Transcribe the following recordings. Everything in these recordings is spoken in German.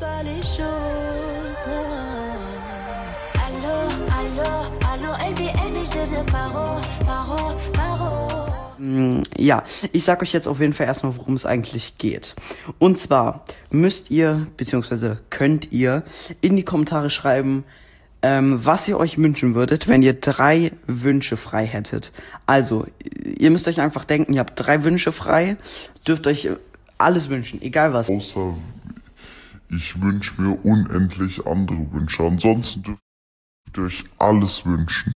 pas les choses. Allô, allô, allô, LBN, ich deviens Paro, Paro, Paro. Mm, Ja, ich sag euch jetzt auf jeden Fall erstmal, worum es eigentlich geht. Und zwar müsst ihr, beziehungsweise könnt ihr in die Kommentare schreiben, ähm, was ihr euch wünschen würdet, wenn ihr drei Wünsche frei hättet. Also, ihr müsst euch einfach denken, ihr habt drei Wünsche frei, dürft euch alles wünschen, egal was. Außer ich wünsche mir unendlich andere Wünsche. Ansonsten dürft ihr euch alles wünschen.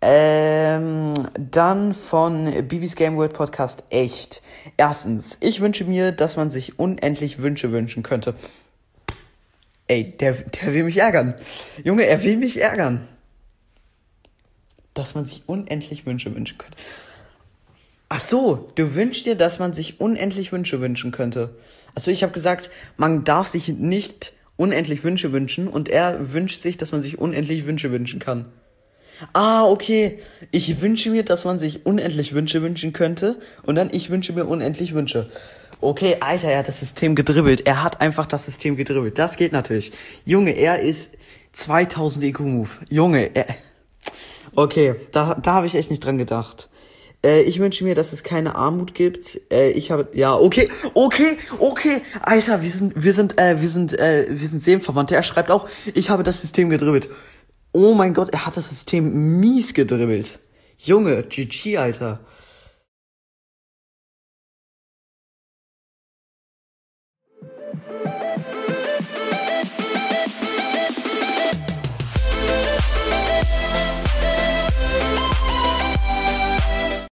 Ähm, dann von Bibis Game World Podcast echt. Erstens, ich wünsche mir, dass man sich unendlich Wünsche wünschen könnte. Ey, der, der will mich ärgern. Junge, er will mich ärgern. Dass man sich unendlich Wünsche wünschen könnte. Ach so, du wünschst dir, dass man sich unendlich Wünsche wünschen könnte. Also ich habe gesagt, man darf sich nicht unendlich Wünsche wünschen und er wünscht sich, dass man sich unendlich Wünsche wünschen kann. Ah, okay. Ich wünsche mir, dass man sich unendlich Wünsche wünschen könnte und dann ich wünsche mir unendlich Wünsche. Okay, Alter, er hat das System gedribbelt. Er hat einfach das System gedribbelt. Das geht natürlich. Junge, er ist 2000 IQ-Move. Junge, er... Okay, da, da habe ich echt nicht dran gedacht. Äh, ich wünsche mir, dass es keine Armut gibt. Äh, ich habe ja okay, okay, okay, Alter, wir sind wir sind äh, wir sind äh, wir sind Seelenverwandte. Er schreibt auch, ich habe das System gedribbelt. Oh mein Gott, er hat das System mies gedribbelt. Junge, GG, Alter.